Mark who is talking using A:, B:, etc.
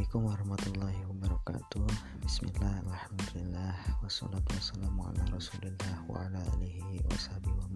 A: Assalamualaikum warahmatullahi wabarakatuh. Bismillah, Alhamdulillah Wassalatu wassalamu ala Wa ala alihi wa